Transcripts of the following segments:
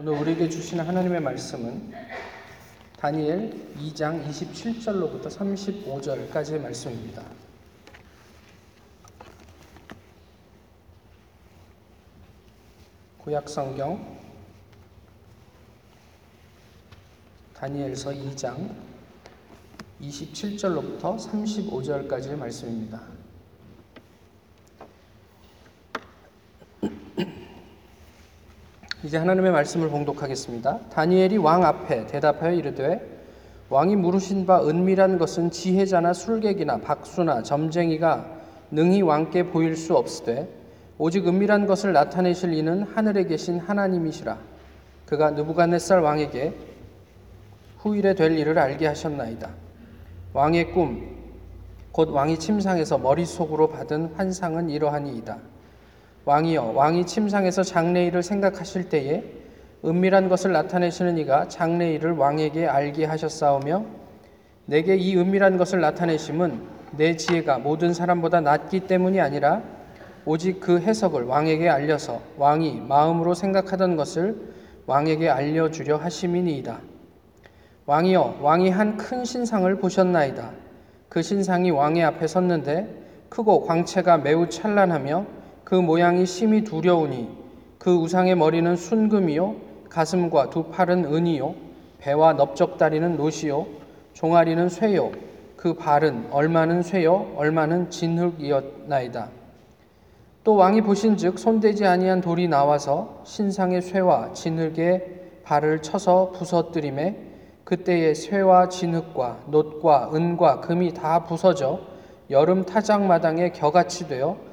오늘 우리에게 주시는 하나님의 말씀은 다니엘 2장 27절로부터 35절까지의 말씀입니다. 구약 성경 다니엘서 2장 27절로부터 35절까지의 말씀입니다. 이제 하나님의 말씀을 봉독하겠습니다. 다니엘이 왕 앞에 대답하여 이르되 왕이 물으신 바 은밀한 것은 지혜자나 술객이나 박수나 점쟁이가 능히 왕께 보일 수 없으되 오직 은밀한 것을 나타내실 이는 하늘에 계신 하나님이시라. 그가 느부갓네살 왕에게 후일에 될 일을 알게 하셨나이다. 왕의 꿈, 곧 왕이 침상에서 머릿속으로 받은 환상은 이러하니이다. 왕이여 왕이 침상에서 장래일을 생각하실 때에 은밀한 것을 나타내시는 이가 장래일을 왕에게 알게 하셨사오며 내게 이 은밀한 것을 나타내심은 내 지혜가 모든 사람보다 낫기 때문이 아니라 오직 그 해석을 왕에게 알려서 왕이 마음으로 생각하던 것을 왕에게 알려주려 하심이니이다. 왕이여 왕이 한 큰 신상을 보셨나이다. 그 신상이 왕의 앞에 섰는데 크고 광채가 매우 찬란하며 그 모양이 심히 두려우니 그 우상의 머리는 순금이요 가슴과 두 팔은 은이요 배와 넓적다리는 노시요 종아리는 쇠요 그 발은 얼마는 쇠요 얼마는 진흙이었나이다. 또 왕이 보신즉 손대지 아니한 돌이 나와서 신상의 쇠와 진흙의 발을 쳐서 부서뜨림에 그때의 쇠와 진흙과 놋과 은과 금이 다 부서져 여름 타작 마당에 겨같이 되어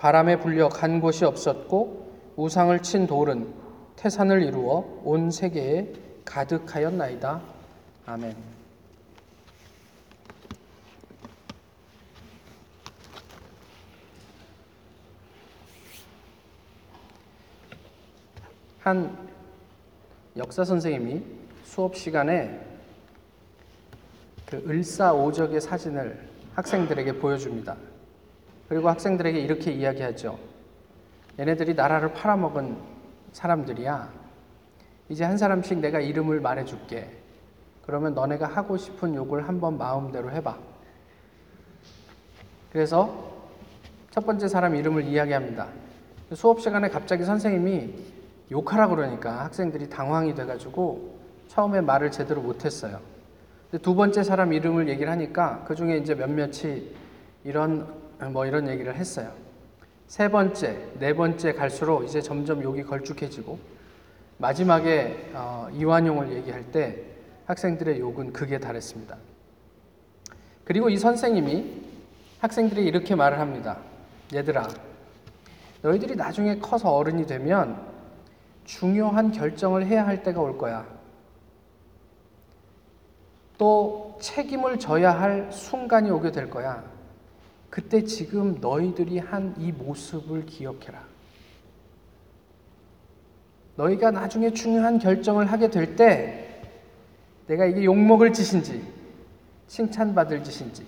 바람에 불려 간 곳이 없었고 우상을 친 돌은 태산을 이루어 온 세계에 가득하였나이다. 아멘. 한 역사 선생님이 수업 시간에 그 을사오적의 사진을 학생들에게 보여줍니다. 그리고 학생들에게 이렇게 이야기하죠. 얘네들이 나라를 팔아먹은 사람들이야. 이제 한 사람씩 내가 이름을 말해줄게. 그러면 너네가 하고 싶은 욕을 한번 마음대로 해봐. 그래서 첫 번째 사람 이름을 이야기합니다. 수업 시간에 갑자기 선생님이 욕하라 그러니까 학생들이 당황이 돼가지고 처음에 말을 제대로 못했어요. 두 번째 사람 이름을 얘기를 하니까 그 중에 이제 몇몇이 이런 뭐 이런 얘기를 했어요. 세 번째, 네 번째 갈수록 이제 점점 욕이 걸쭉해지고 마지막에 어, 이완용을 얘기할 때 학생들의 욕은 극에 달했습니다. 그리고 이 선생님이 학생들이 이렇게 말을 합니다. 얘들아, 너희들이 나중에 커서 어른이 되면 중요한 결정을 해야 할 때가 올 거야. 또 책임을 져야 할 순간이 오게 될 거야. 그때 지금 너희들이 한 이 모습을 기억해라. 너희가 나중에 중요한 결정을 하게 될 때 내가 이게 욕먹을 짓인지 칭찬받을 짓인지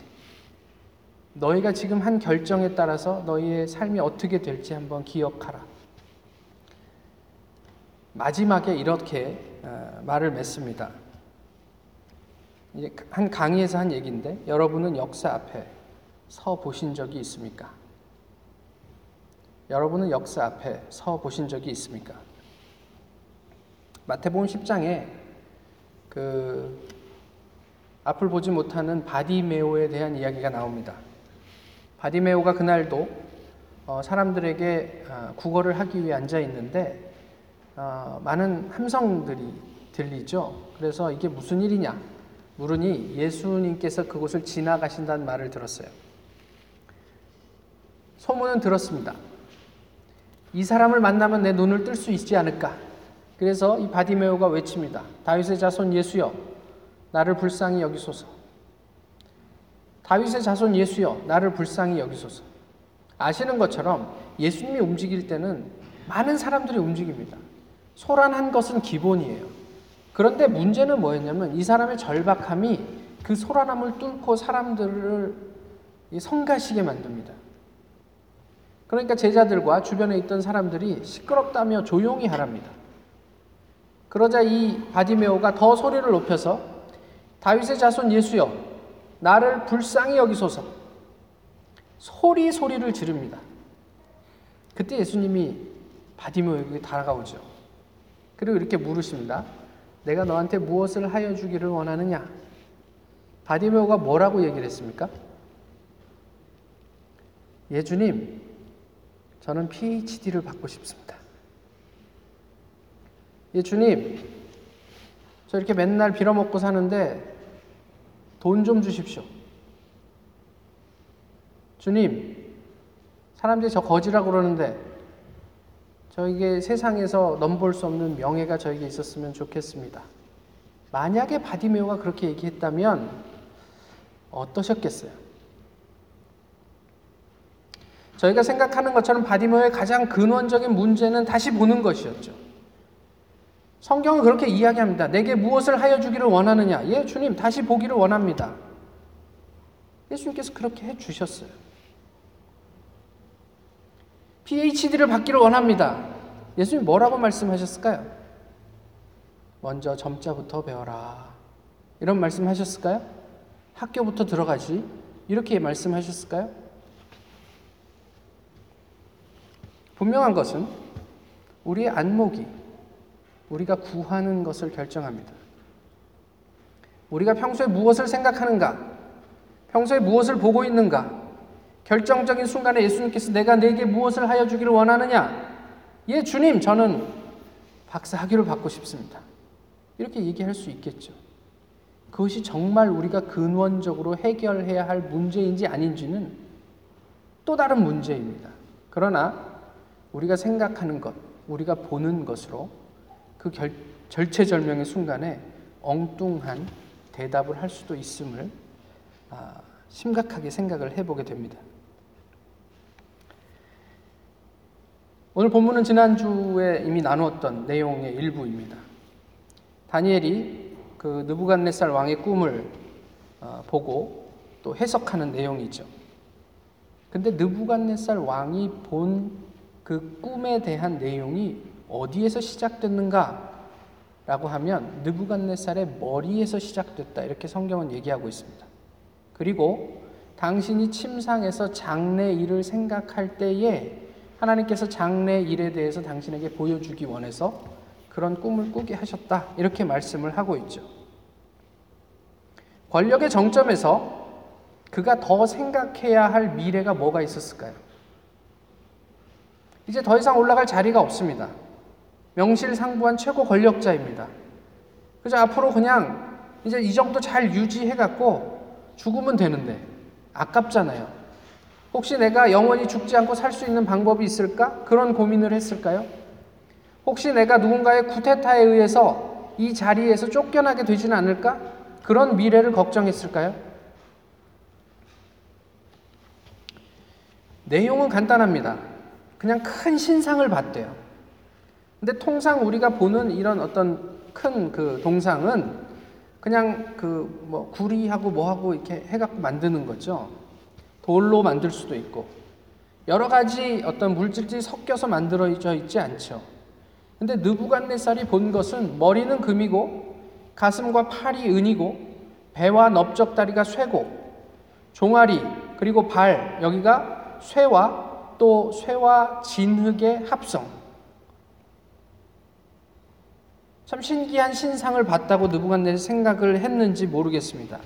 너희가 지금 한 결정에 따라서 너희의 삶이 어떻게 될지 한번 기억하라. 마지막에 이렇게 어, 말을 맺습니다. 한 강의에서 한 얘기인데 여러분은 역사 앞에 서 보신 적이 있습니까? 여러분은 역사 앞에 서 보신 적이 있습니까? 마태복음 10장에 그 앞을 보지 못하는 바디메오에 대한 이야기가 나옵니다. 바디메오가 그날도 어, 사람들에게 어, 구걸을 하기 위해 앉아 있는데 어, 많은 함성들이 들리죠. 그래서 이게 무슨 일이냐 물으니 예수님께서 그곳을 지나가신다는 말을 들었어요. 소문은 들었습니다. 이 사람을 만나면 내 눈을 뜰 수 있지 않을까? 그래서 이 바디메오가 외칩니다. 다윗의 자손 예수여, 나를 불쌍히 여기소서. 다윗의 자손 예수여, 나를 불쌍히 여기소서. 아시는 것처럼 예수님이 움직일 때는 많은 사람들이 움직입니다. 소란한 것은 기본이에요. 그런데 문제는 뭐였냐면 이 사람의 절박함이 그 소란함을 뚫고 사람들을 성가시게 만듭니다. 그러니까 제자들과 주변에 있던 사람들이 시끄럽다며 조용히 하랍니다. 그러자 이 바디메오가 더 소리를 높여서 다윗의 자손 예수여 나를 불쌍히 여기소서 소리 소리를 지릅니다. 그때 예수님이 바디메오에게 다가오죠. 그리고 이렇게 물으십니다. 내가 너한테 무엇을 하여 주기를 원하느냐? 바디메오가 뭐라고 얘기를 했습니까? 예주님, 저는 PhD를 받고 싶습니다. 예 주님, 저 이렇게 맨날 빌어먹고 사는데 돈 좀 주십시오. 주님, 사람들이 저 거지라고 그러는데 저에게 세상에서 넘볼 수 없는 명예가 저에게 있었으면 좋겠습니다. 만약에 바디메오가 그렇게 얘기했다면 어떠셨겠어요? 저희가 생각하는 것처럼 바디메오의 가장 근원적인 문제는 다시 보는 것이었죠. 성경은 그렇게 이야기합니다. 내게 무엇을 하여 주기를 원하느냐? 예, 주님, 다시 보기를 원합니다. 예수님께서 그렇게 해 주셨어요. PhD를 받기를 원합니다. 예수님 뭐라고 말씀하셨을까요? 먼저 점자부터 배워라. 이런 말씀 하셨을까요? 학교부터 들어가지. 이렇게 말씀하셨을까요? 분명한 것은 우리의 안목이 우리가 구하는 것을 결정합니다. 우리가 평소에 무엇을 생각하는가? 평소에 무엇을 보고 있는가? 결정적인 순간에 예수님께서 내가 내게 무엇을 하여 주기를 원하느냐? 예, 주님, 저는 박사 학위를 받고 싶습니다. 이렇게 얘기할 수 있겠죠. 그것이 정말 우리가 근원적으로 해결해야 할 문제인지 아닌지는 또 다른 문제입니다. 그러나 우리가 생각하는 것, 우리가 보는 것으로 그 결, 절체절명의 순간에 엉뚱한 대답을 할 수도 있음을 아, 심각하게 생각을 해보게 됩니다. 오늘 본문은 지난주에 이미 나누었던 내용의 일부입니다. 다니엘이 그 느부갓네살 왕의 꿈을 어, 보고 또 해석하는 내용이죠. 근데 느부갓네살 왕이 본 그 꿈에 대한 내용이 어디에서 시작됐는가? 라고 하면 느부갓네살의 머리에서 시작됐다. 이렇게 성경은 얘기하고 있습니다. 그리고 당신이 침상에서 장래 일을 생각할 때에 하나님께서 장래 일에 대해서 당신에게 보여주기 원해서 그런 꿈을 꾸게 하셨다. 이렇게 말씀을 하고 있죠. 권력의 정점에서 그가 더 생각해야 할 미래가 뭐가 있었을까요? 이제 더 이상 올라갈 자리가 없습니다. 명실상부한 최고 권력자입니다. 그래서 앞으로 그냥 이제 이 정도 잘 유지해갖고 죽으면 되는데 아깝잖아요. 혹시 내가 영원히 죽지 않고 살 수 있는 방법이 있을까? 그런 고민을 했을까요? 혹시 내가 누군가의 쿠데타에 의해서 이 자리에서 쫓겨나게 되지는 않을까? 그런 미래를 걱정했을까요? 내용은 간단합니다. 그냥 큰 신상을 봤대요. 근데 통상 우리가 보는 이런 어떤 큰 그 동상은 그냥 그 뭐 구리하고 뭐하고 이렇게 해갖고 만드는 거죠. 돌로 만들 수도 있고 여러 가지 어떤 물질들이 섞여서 만들어져 있지 않죠. 근데 느부갓네살이 본 것은 머리는 금이고 가슴과 팔이 은이고 배와 넓적다리가 쇠고 종아리 그리고 발 여기가 쇠와 또 쇠와 진흙의 합성. 참 신기한 신상을 봤다고 느부갓네살 생각을 했는지 모르겠습니다.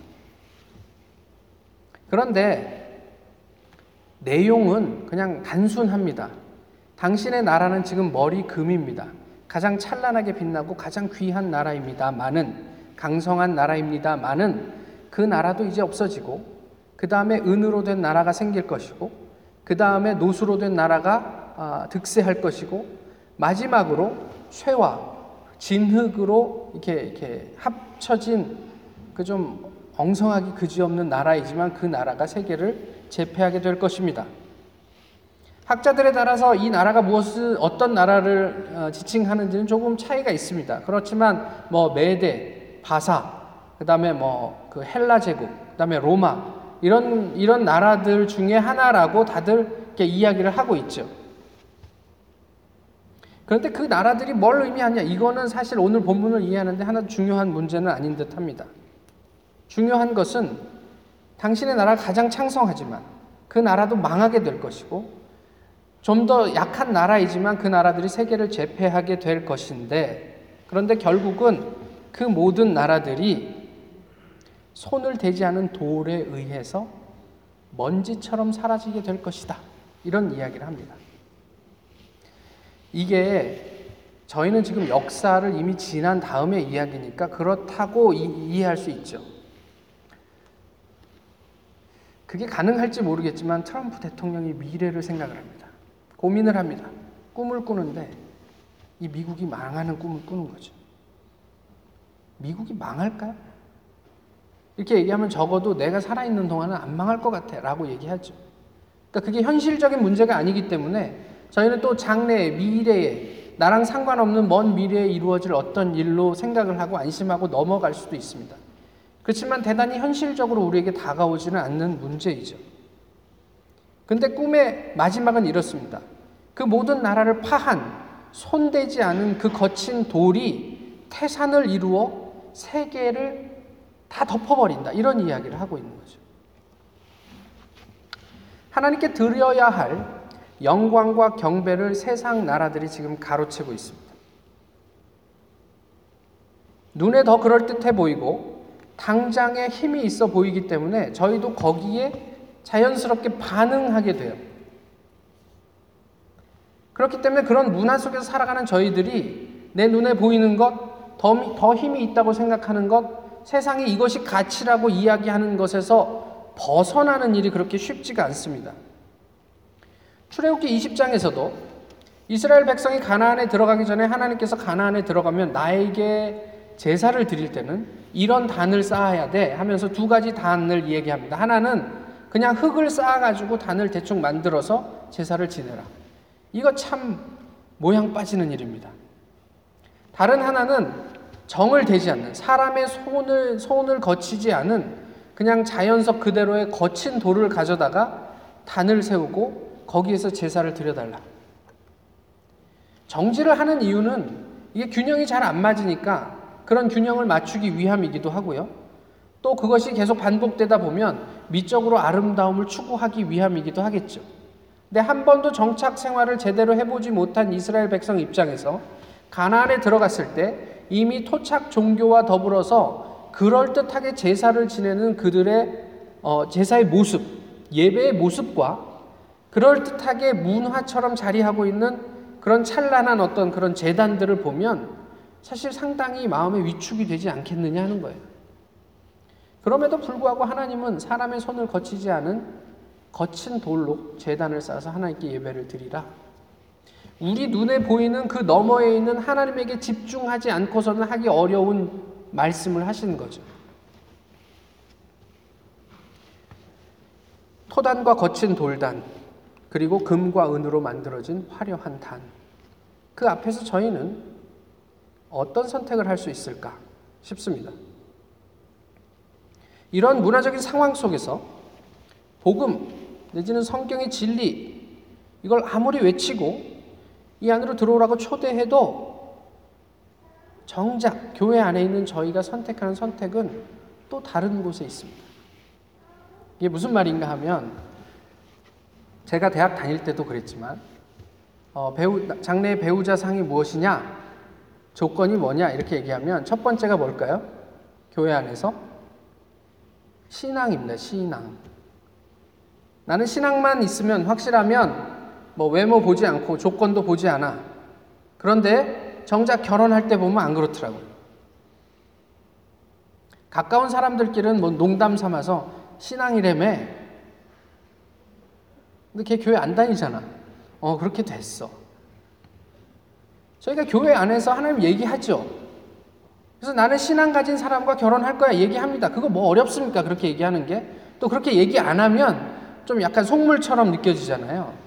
그런데 내용은 그냥 단순합니다. 당신의 나라는 지금 머리 금입니다. 가장 찬란하게 빛나고 가장 귀한 나라입니다만은 강성한 나라입니다만은 그 나라도 이제 없어지고 그 다음에 은으로 된 나라가 생길 것이고 그 다음에 노수로 된 나라가 아, 득세할 것이고 마지막으로 쇠와 진흙으로 이렇게 이렇게 합쳐진 그 좀 엉성하기 그지없는 나라이지만 그 나라가 세계를 제패하게 될 것입니다. 학자들에 따라서 이 나라가 무엇을 어떤 나라를 어, 지칭하는지는 조금 차이가 있습니다. 그렇지만 뭐 메데, 바사, 그다음에 뭐 그 헬라 제국, 그다음에 로마 이런 이런 나라들 중에 하나라고 다들 이렇게 이야기를 하고 있죠. 그런데 그 나라들이 뭘 의미하냐? 이거는 사실 오늘 본문을 이해하는데 하나 중요한 문제는 아닌 듯 합니다. 중요한 것은 당신의 나라가 가장 창성하지만 그 나라도 망하게 될 것이고 좀 더 약한 나라이지만 그 나라들이 세계를 제패하게 될 것인데 그런데 결국은 그 모든 나라들이 손을 대지 않은 돌에 의해서 먼지처럼 사라지게 될 것이다. 이런 이야기를 합니다. 이게 저희는 지금 역사를 이미 지난 다음의 이야기니까 그렇다고 이, 이해할 수 있죠. 그게 가능할지 모르겠지만 트럼프 대통령이 미래를 생각을 합니다. 고민을 합니다. 꿈을 꾸는데 이 미국이 망하는 꿈을 꾸는 거죠. 미국이 망할까요? 이렇게 얘기하면 적어도 내가 살아있는 동안은 안 망할 것 같아 라고 얘기하죠. 그러니까 그게 현실적인 문제가 아니기 때문에 저희는 또 장래에, 미래에, 나랑 상관없는 먼 미래에 이루어질 어떤 일로 생각을 하고 안심하고 넘어갈 수도 있습니다. 그렇지만 대단히 현실적으로 우리에게 다가오지는 않는 문제이죠. 근데 꿈의 마지막은 이렇습니다. 그 모든 나라를 파한 손대지 않은 그 거친 돌이 태산을 이루어 세계를 다 덮어버린다. 이런 이야기를 하고 있는 거죠. 하나님께 드려야 할 영광과 경배를 세상 나라들이 지금 가로채고 있습니다. 눈에 더 그럴듯해 보이고 당장에 힘이 있어 보이기 때문에 저희도 거기에 자연스럽게 반응하게 돼요. 그렇기 때문에 그런 문화 속에서 살아가는 저희들이 내 눈에 보이는 것, 더, 더 힘이 있다고 생각하는 것, 세상에 이것이 가치라고 이야기하는 것에서 벗어나는 일이 그렇게 쉽지가 않습니다. 출애굽기 20장에서도 이스라엘 백성이 가나안에 들어가기 전에 하나님께서 가나안에 들어가면 나에게 제사를 드릴 때는 이런 단을 쌓아야 돼 하면서 두 가지 단을 얘기합니다. 하나는 그냥 흙을 쌓아가지고 단을 대충 만들어서 제사를 지내라. 이거 참 모양 빠지는 일입니다. 다른 하나는 정을 대지 않는 사람의 손을 손을 거치지 않은 그냥 자연석 그대로의 거친 돌을 가져다가 단을 세우고 거기에서 제사를 드려달라. 정지를 하는 이유는 이게 균형이 잘 안 맞으니까 그런 균형을 맞추기 위함이기도 하고요. 또 그것이 계속 반복되다 보면 미적으로 아름다움을 추구하기 위함이기도 하겠죠. 근데 한 번도 정착 생활을 제대로 해보지 못한 이스라엘 백성 입장에서 가나안에 들어갔을 때 이미 토착 종교와 더불어서 그럴듯하게 제사를 지내는 그들의 어, 제사의 모습, 예배의 모습과 그럴듯하게 문화처럼 자리하고 있는 그런 찬란한 어떤 그런 재단들을 보면 사실 상당히 마음의 위축이 되지 않겠느냐 하는 거예요. 그럼에도 불구하고 하나님은 사람의 손을 거치지 않은 거친 돌로 재단을 쌓아서 하나님께 예배를 드리라. 우리 눈에 보이는 그 너머에 있는 하나님에게 집중하지 않고서는 하기 어려운 말씀을 하시는 거죠. 토단과 거친 돌단, 그리고 금과 은으로 만들어진 화려한 단. 그 앞에서 저희는 어떤 선택을 할 수 있을까 싶습니다. 이런 문화적인 상황 속에서 복음 내지는 성경의 진리 이걸 아무리 외치고 이 안으로 들어오라고 초대해도 정작 교회 안에 있는 저희가 선택하는 선택은 또 다른 곳에 있습니다. 이게 무슨 말인가 하면 제가 대학 다닐 때도 그랬지만 어, 배우 장래 배우자 상이 무엇이냐 조건이 뭐냐 이렇게 얘기하면 첫 번째가 뭘까요? 교회 안에서 신앙입니다. 신앙. 나는 신앙만 있으면 확실하면 뭐 외모 보지 않고 조건도 보지 않아. 그런데 정작 결혼할 때 보면 안 그렇더라고요. 가까운 사람들끼리는 뭐 농담 삼아서 신앙이래매. 근데 걔 교회 안 다니잖아. 어, 그렇게 됐어. 저희가 교회 안에서 하나님 얘기하죠. 그래서 나는 신앙 가진 사람과 결혼할 거야 얘기합니다. 그거 뭐 어렵습니까? 그렇게 얘기하는 게. 또 그렇게 얘기 안 하면 좀 약간 속물처럼 느껴지잖아요.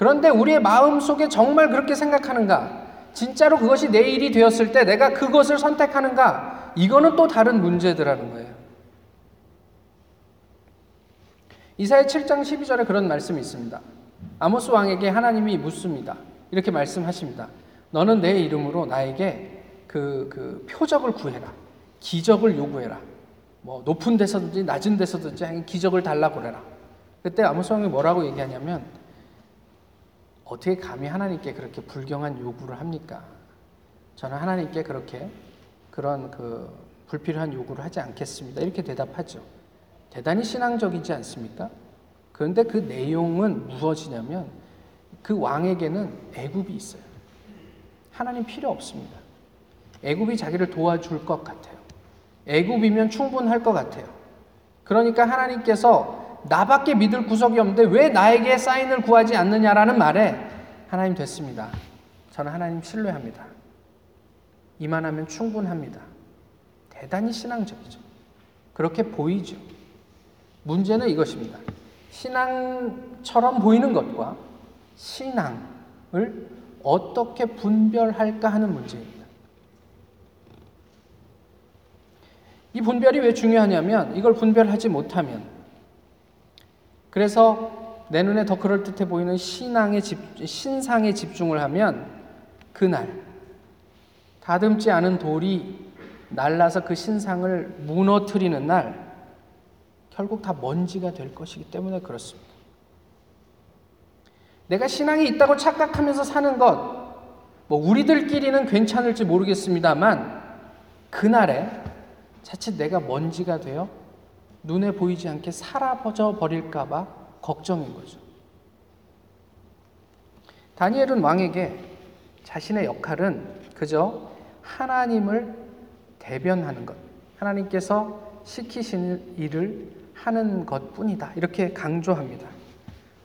그런데 우리의 마음 속에 정말 그렇게 생각하는가? 진짜로 그것이 내 일이 되었을 때 내가 그것을 선택하는가? 이거는 또 다른 문제더라는 거예요. 이사의 7장 12절에 그런 말씀이 있습니다. 아모스 왕에게 하나님이 묻습니다. 이렇게 말씀하십니다. 너는 내 이름으로 나에게 그, 그 표적을 구해라. 기적을 요구해라. 뭐 높은 데서든지 낮은 데서든지 기적을 달라고 그래라. 그때 아모스 왕이 뭐라고 얘기하냐면 어떻게 감히 하나님께 그렇게 불경한 요구를 합니까? 저는 하나님께 그렇게 그런 그 불필요한 요구를 하지 않겠습니다. 이렇게 대답하죠. 대단히 신앙적이지 않습니까? 그런데 그 내용은 무엇이냐면 그 왕에게는 애굽이 있어요. 하나님 필요 없습니다. 애굽이 자기를 도와줄 것 같아요. 애굽이면 충분할 것 같아요. 그러니까 하나님께서 나밖에 믿을 구석이 없는데 왜 나에게 사인을 구하지 않느냐라는 말에 하나님 됐습니다. 저는 하나님 신뢰합니다. 이만하면 충분합니다. 대단히 신앙적이죠. 그렇게 보이죠. 문제는 이것입니다. 신앙처럼 보이는 것과 신앙을 어떻게 분별할까 하는 문제입니다. 이 분별이 왜 중요하냐면 이걸 분별하지 못하면 그래서 내 눈에 더 그럴듯해 보이는 신앙에 집, 신상에 집중을 하면 그날 다듬지 않은 돌이 날라서 그 신상을 무너뜨리는 날 결국 다 먼지가 될 것이기 때문에 그렇습니다. 내가 신앙이 있다고 착각하면서 사는 것, 뭐 우리들끼리는 괜찮을지 모르겠습니다만 그날에 자칫 내가 먼지가 되어 눈에 보이지 않게 사라져 버릴까봐 걱정인 거죠. 다니엘은 왕에게 자신의 역할은 그저 하나님을 대변하는 것, 하나님께서 시키시는 일을 하는 것 뿐이다. 이렇게 강조합니다.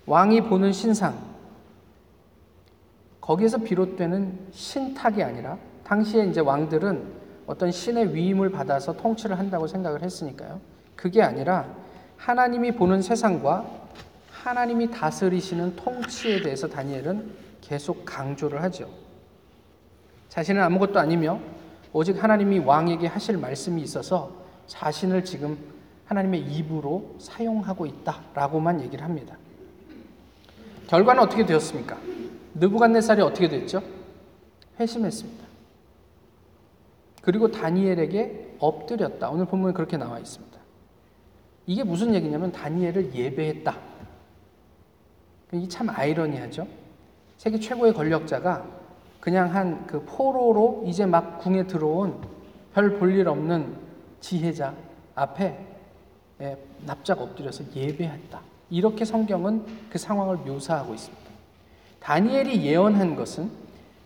왕이 보는 신상, 거기에서 비롯되는 신탁이 아니라 당시에 이제 왕들은 어떤 신의 위임을 받아서 통치를 한다고 생각을 했으니까요. 그게 아니라 하나님이 보는 세상과 하나님이 다스리시는 통치에 대해서 다니엘은 계속 강조를 하죠. 자신은 아무것도 아니며 오직 하나님이 왕에게 하실 말씀이 있어서 자신을 지금 하나님의 입으로 사용하고 있다라고만 얘기를 합니다. 결과는 어떻게 되었습니까? 느부갓네살이 어떻게 됐죠? 회심했습니다. 그리고 다니엘에게 엎드렸다. 오늘 본문에 그렇게 나와 있습니다. 이게 무슨 얘기냐면 다니엘을 예배했다. 이게 참 아이러니하죠. 세계 최고의 권력자가 그냥 한 그 포로로 이제 막 궁에 들어온 별 볼 일 없는 지혜자 앞에 예, 납작 엎드려서 예배했다. 이렇게 성경은 그 상황을 묘사하고 있습니다. 다니엘이 예언한 것은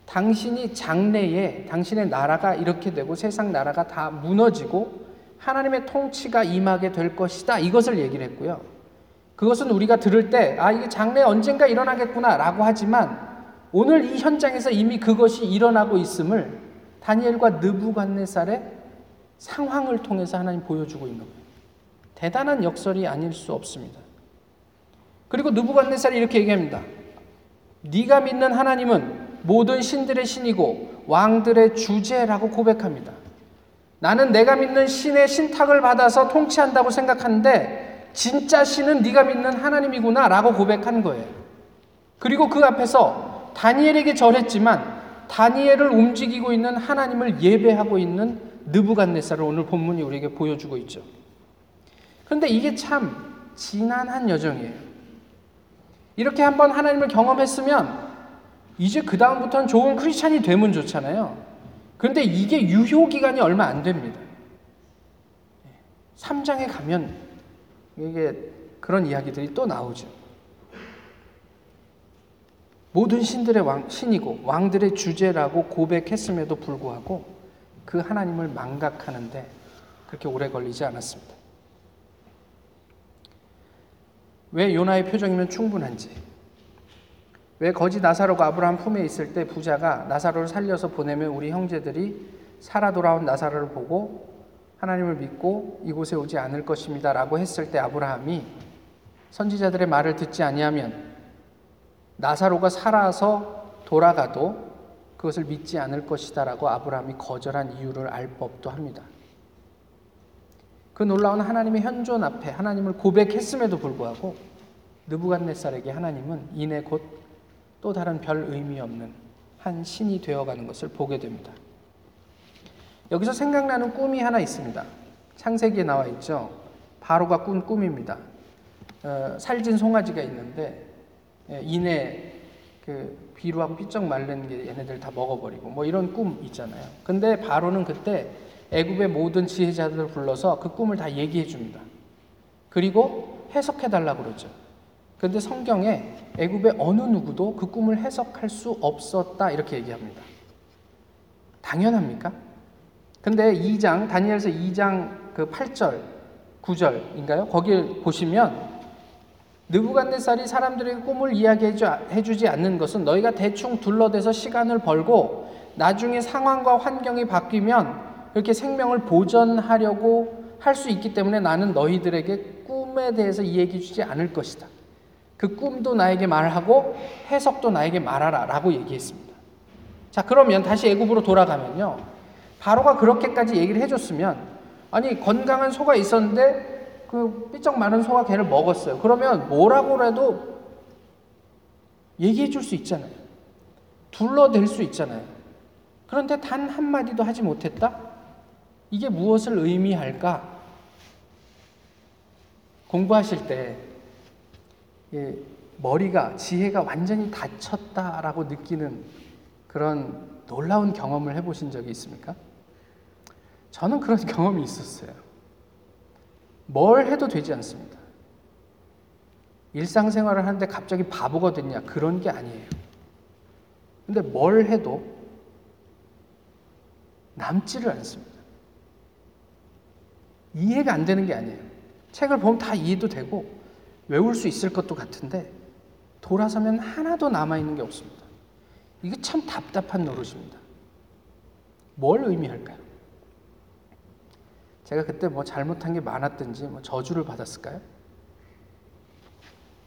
당신이 장래에 당신의 나라가 이렇게 되고 세상 나라가 다 무너지고 하나님의 통치가 임하게 될 것이다. 이것을 얘기를 했고요. 그것은 우리가 들을 때, 아, 이게 장래 언젠가 일어나겠구나 라고 하지만 오늘 이 현장에서 이미 그것이 일어나고 있음을 다니엘과 느부갓네살의 상황을 통해서 하나님 보여주고 있는 거예요. 대단한 역설이 아닐 수 없습니다. 그리고 느부갓네살이 이렇게 얘기합니다. 네가 믿는 하나님은 모든 신들의 신이고 왕들의 주제라고 고백합니다. 나는 내가 믿는 신의 신탁을 받아서 통치한다고 생각하는데 진짜 신은 네가 믿는 하나님이구나라고 고백한 거예요. 그리고 그 앞에서 다니엘에게 절했지만 다니엘을 움직이고 있는 하나님을 예배하고 있는 느부갓네살을 오늘 본문이 우리에게 보여주고 있죠. 그런데 이게 참 지난한 여정이에요. 이렇게 한번 하나님을 경험했으면 이제 그 다음부터는 좋은 크리스찬이 되면 좋잖아요. 그런데 이게 유효 기간이 얼마 안 됩니다. 3장에 가면 이게 그런 이야기들이 또 나오죠. 모든 신들의 왕, 신이고 왕들의 주제라고 고백했음에도 불구하고 그 하나님을 망각하는데 그렇게 오래 걸리지 않았습니다. 왜 요나의 표정이면 충분한지, 왜 거지 나사로가 아브라함 품에 있을 때 부자가 나사로를 살려서 보내면 우리 형제들이 살아 돌아온 나사로를 보고 하나님을 믿고 이곳에 오지 않을 것입니다. 라고 했을 때 아브라함이 선지자들의 말을 듣지 아니하면 나사로가 살아서 돌아가도 그것을 믿지 않을 것이다 라고 아브라함이 거절한 이유를 알 법도 합니다. 그 놀라운 하나님의 현존 앞에 하나님을 고백했음에도 불구하고 느부갓네살에게 하나님은 이내 곧 또 다른 별 의미 없는 한 신이 되어가는 것을 보게 됩니다. 여기서 생각나는 꿈이 하나 있습니다. 창세기에 나와 있죠. 바로가 꾼 꿈입니다. 어, 살진 송아지가 있는데 예, 이내 그 비루하고 삐쩍 마른 게 얘네들 다 먹어버리고 뭐 이런 꿈 있잖아요. 근데 바로는 그때 애굽의 모든 지혜자들을 불러서 그 꿈을 다 얘기해 줍니다. 그리고 해석해 달라고 그러죠. 근데 성경에 애굽의 어느 누구도 그 꿈을 해석할 수 없었다 이렇게 얘기합니다. 당연합니까? 근데 2장 다니엘서 2장 그 8절 9절인가요? 거기를 보시면 느부갓네살이 사람들에게 꿈을 이야기해 주지 않는 것은 너희가 대충 둘러대서 시간을 벌고 나중에 상황과 환경이 바뀌면 이렇게 생명을 보전하려고 할 수 있기 때문에 나는 너희들에게 꿈에 대해서 이야기해 주지 않을 것이다. 그 꿈도 나에게 말하고 해석도 나에게 말하라 라고 얘기했습니다. 자, 그러면 다시 애굽으로 돌아가면요. 바로가 그렇게까지 얘기를 해줬으면 아니 건강한 소가 있었는데 그 삐쩍 마른 소가 걔를 먹었어요. 그러면 뭐라고라도 얘기해 줄 수 있잖아요. 둘러댈 수 있잖아요. 그런데 단 한마디도 하지 못했다? 이게 무엇을 의미할까? 공부하실 때 예, 머리가 지혜가 완전히 닫혔다라고 느끼는 그런 놀라운 경험을 해보신 적이 있습니까? 저는 그런 경험이 있었어요. 뭘 해도 되지 않습니다. 일상생활을 하는데 갑자기 바보가 됐냐? 그런 게 아니에요. 근데 뭘 해도 남지를 않습니다. 이해가 안 되는 게 아니에요. 책을 보면 다 이해도 되고 외울 수 있을 것도 같은데 돌아서면 하나도 남아있는 게 없습니다. 이게 참 답답한 노릇입니다. 뭘 의미할까요? 제가 그때 뭐 잘못한 게 많았든지 뭐 저주를 받았을까요?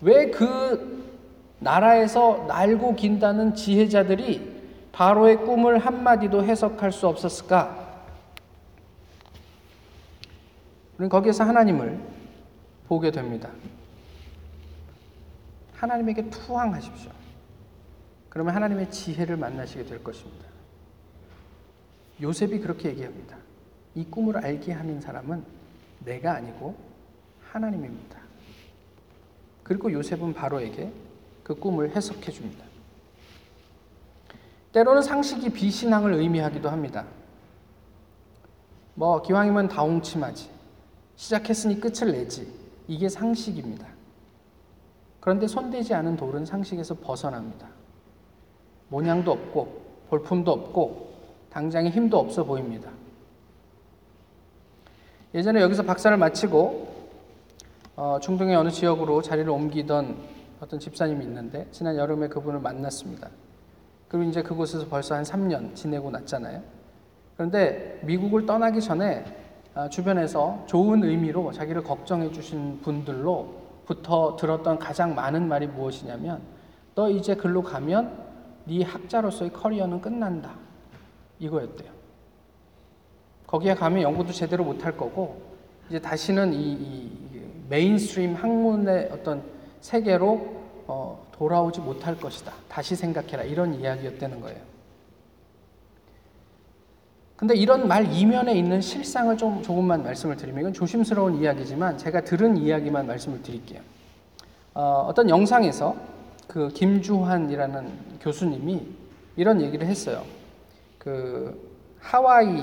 왜 그 나라에서 날고 긴다는 지혜자들이 바로의 꿈을 한마디도 해석할 수 없었을까? 우리는 거기에서 하나님을 보게 됩니다. 하나님에게 투항하십시오. 그러면 하나님의 지혜를 만나시게 될 것입니다. 요셉이 그렇게 얘기합니다. 이 꿈을 알게 하는 사람은 내가 아니고 하나님입니다. 그리고 요셉은 바로에게 그 꿈을 해석해 줍니다. 때로는 상식이 비신앙을 의미하기도 합니다. 뭐 기왕이면 다홍침하지. 시작했으니 끝을 내지. 이게 상식입니다. 그런데 손대지 않은 돌은 상식에서 벗어납니다. 모양도 없고 볼품도 없고 당장에 힘도 없어 보입니다. 예전에 여기서 박사를 마치고 어, 중동의 어느 지역으로 자리를 옮기던 어떤 집사님이 있는데 지난 여름에 그분을 만났습니다. 그리고 이제 그곳에서 벌써 한 3년 지내고 났잖아요. 그런데 미국을 떠나기 전에 어, 주변에서 좋은 의미로 자기를 걱정해 주신 분들로 부터 들었던 가장 많은 말이 무엇이냐면 너 이제 글로 가면 네 학자로서의 커리어는 끝난다. 이거였대요. 거기에 가면 연구도 제대로 못할 거고 이제 다시는 이, 이 mainstream 학문의 어떤 세계로 어, 돌아오지 못할 것이다. 다시 생각해라. 이런 이야기였다는 거예요. 근데 이런 말 이면에 있는 실상을 좀 조금만 말씀을 드리면 이건 조심스러운 이야기지만 제가 들은 이야기만 말씀을 드릴게요. 어, 어떤 영상에서 그 김주환이라는 교수님이 이런 얘기를 했어요. 그 하와이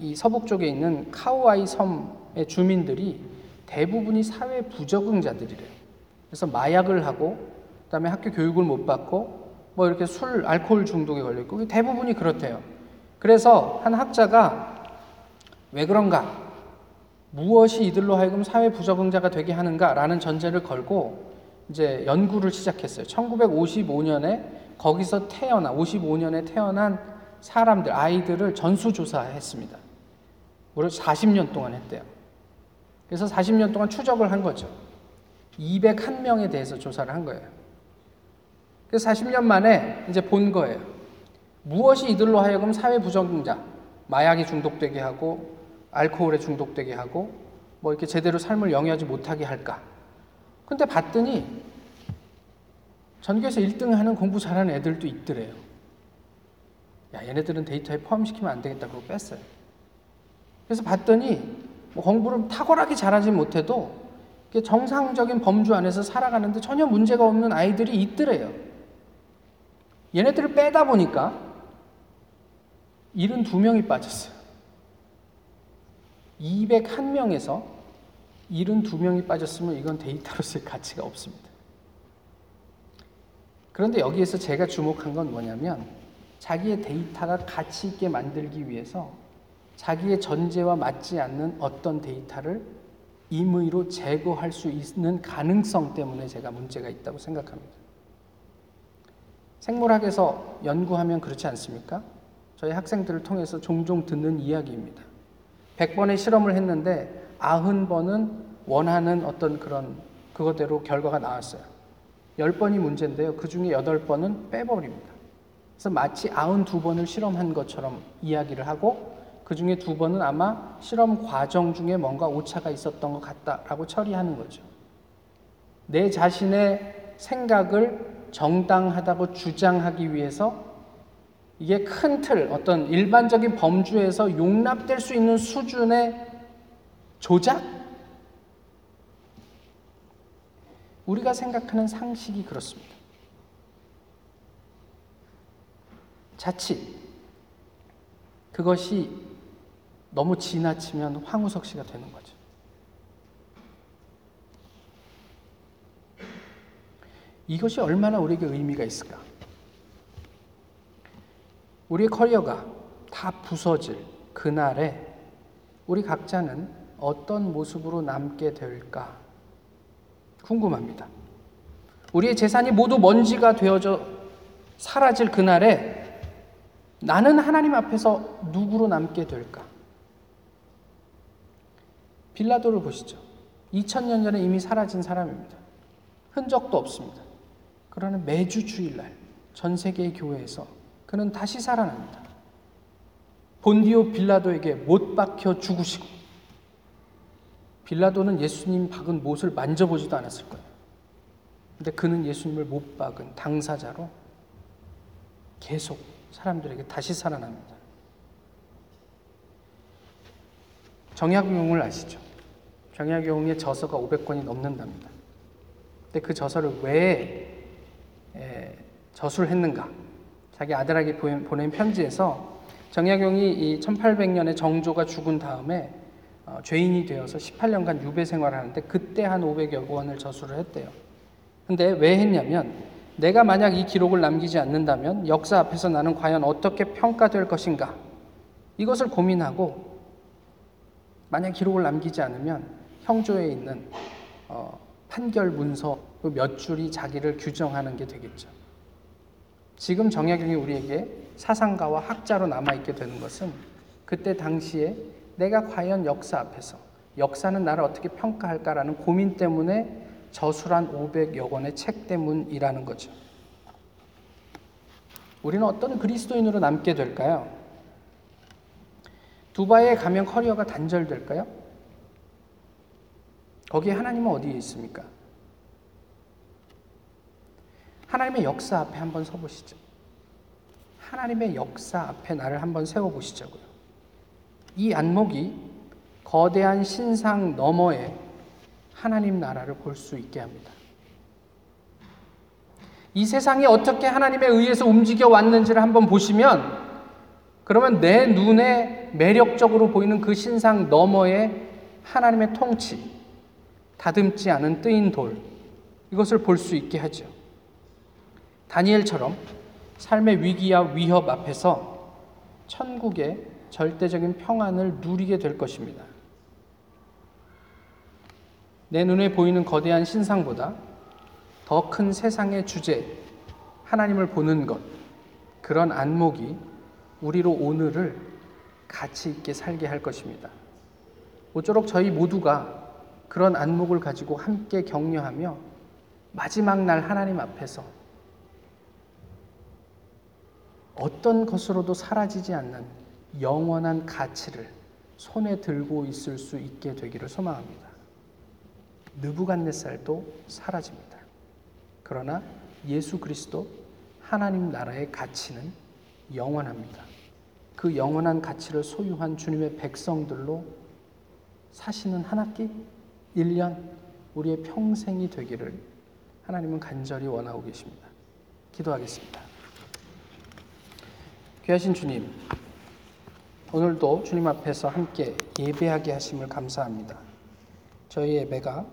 이 서북 쪽에 있는 카우아이 섬의 주민들이 대부분이 사회 부적응자들이래요. 그래서 마약을 하고 그다음에 학교 교육을 못 받고 뭐 이렇게 술, 알코올 중독에 걸려 있고 대부분이 그렇대요. 그래서 한 학자가 왜 그런가? 무엇이 이들로 하여금 사회 부적응자가 되게 하는가라는 전제를 걸고 이제 연구를 시작했어요. 1955년에 거기서 태어나 55년에 태어난 사람들 아이들을 전수 조사했습니다. 무려 40년 동안 했대요. 그래서 40년 동안 추적을 한 거죠. 201명에 대해서 조사를 한 거예요. 그래서 40년 만에 이제 본 거예요. 무엇이 이들로 하여금 사회 부정자, 마약에 중독되게 하고 알코올에 중독되게 하고 뭐 이렇게 제대로 삶을 영위하지 못하게 할까? 근데 봤더니 전교에서 1등 하는 공부 잘하는 애들도 있더래요. 야, 얘네들은 데이터에 포함시키면 안 되겠다. 그러고 뺐어요. 그래서 봤더니 뭐 공부를 탁월하게 잘하지 못해도 정상적인 범주 안에서 살아가는데 전혀 문제가 없는 아이들이 있더래요. 얘네들을 빼다 보니까 72명이 빠졌어요. 201명에서 72명이 빠졌으면 이건 데이터로서의 가치가 없습니다. 그런데 여기에서 제가 주목한 건 뭐냐면 자기의 데이터가 가치 있게 만들기 위해서 자기의 전제와 맞지 않는 어떤 데이터를 임의로 제거할 수 있는 가능성 때문에 제가 문제가 있다고 생각합니다. 생물학에서 연구하면 그렇지 않습니까? 저희 학생들을 통해서 종종 듣는 이야기입니다. 100번의 실험을 했는데 90번은 원하는 어떤 그런 그거대로 결과가 나왔어요. 10번이 문제인데요. 그 중에 8번은 빼버립니다. 그래서 마치 92번을 실험한 것처럼 이야기를 하고 그 중에 두 번은 아마 실험 과정 중에 뭔가 오차가 있었던 것 같다라고 처리하는 거죠. 내 자신의 생각을 정당하다고 주장하기 위해서 이게 큰 틀, 어떤 일반적인 범주에서 용납될 수 있는 수준의 조작? 우리가 생각하는 상식이 그렇습니다. 자칫 그것이 너무 지나치면 황우석 씨가 되는 거죠. 이것이 얼마나 우리에게 의미가 있을까? 우리의 커리어가 다 부서질 그날에 우리 각자는 어떤 모습으로 남게 될까 궁금합니다. 우리의 재산이 모두 먼지가 되어져 사라질 그날에 나는 하나님 앞에서 누구로 남게 될까? 빌라도를 보시죠. 2000년 전에 이미 사라진 사람입니다. 흔적도 없습니다. 그러나 매주 주일날 전 세계의 교회에서 그는 다시 살아납니다. 본디오 빌라도에게 못 박혀 죽으시고 빌라도는 예수님 박은 못을 만져보지도 않았을 거예요. 근데 그는 예수님을 못 박은 당사자로 계속 사람들에게 다시 살아납니다. 정약용을 아시죠? 정약용의 저서가 500권이 넘는답니다. 근데 그 저서를 왜 저술 했는가? 자기 아들에게 보낸 편지에서 정약용이 이 1800년에 정조가 죽은 다음에 어, 죄인이 되어서 18년간 유배 생활을 하는데 그때 한 500여 권을 저술을 했대요. 근데 왜 했냐면 내가 만약 이 기록을 남기지 않는다면 역사 앞에서 나는 과연 어떻게 평가될 것인가? 이것을 고민하고 만약 기록을 남기지 않으면 형조에 있는 어, 판결 문서 그몇 줄이 자기를 규정하는 게 되겠죠. 지금 정약용이 우리에게 사상가와 학자로 남아있게 되는 것은 그때 당시에 내가 과연 역사 앞에서 역사는 나를 어떻게 평가할까라는 고민 때문에 저술한 500여 권의 책 때문이라는 거죠. 우리는 어떤 그리스도인으로 남게 될까요? 두바이에 가면 커리어가 단절될까요? 거기에 하나님은 어디에 있습니까? 하나님의 역사 앞에 한번 서보시죠. 하나님의 역사 앞에 나를 한번 세워보시자고요. 이 안목이 거대한 신상 너머에 하나님 나라를 볼 수 있게 합니다. 이 세상이 어떻게 하나님에 의해서 움직여 왔는지를 한번 보시면 그러면 내 눈에 매력적으로 보이는 그 신상 너머에 하나님의 통치, 다듬지 않은 뜨인 돌, 이것을 볼 수 있게 하죠. 다니엘처럼 삶의 위기와 위협 앞에서 천국의 절대적인 평안을 누리게 될 것입니다. 내 눈에 보이는 거대한 신상보다 더 큰 세상의 주제, 하나님을 보는 것, 그런 안목이 우리로 오늘을 가치 있게 살게 할 것입니다. 모쪼록 저희 모두가 그런 안목을 가지고 함께 격려하며 마지막 날 하나님 앞에서 어떤 것으로도 사라지지 않는 영원한 가치를 손에 들고 있을 수 있게 되기를 소망합니다. 느부갓네살도 사라집니다. 그러나 예수 그리스도 하나님 나라의 가치는 영원합니다. 그 영원한 가치를 소유한 주님의 백성들로 사시는 한 학기, 1년, 우리의 평생이 되기를 하나님은 간절히 원하고 계십니다. 기도하겠습니다. 귀하신 주님, 오늘도 주님 앞에서 함께 예배하게 하심을 감사합니다. 저희 예배가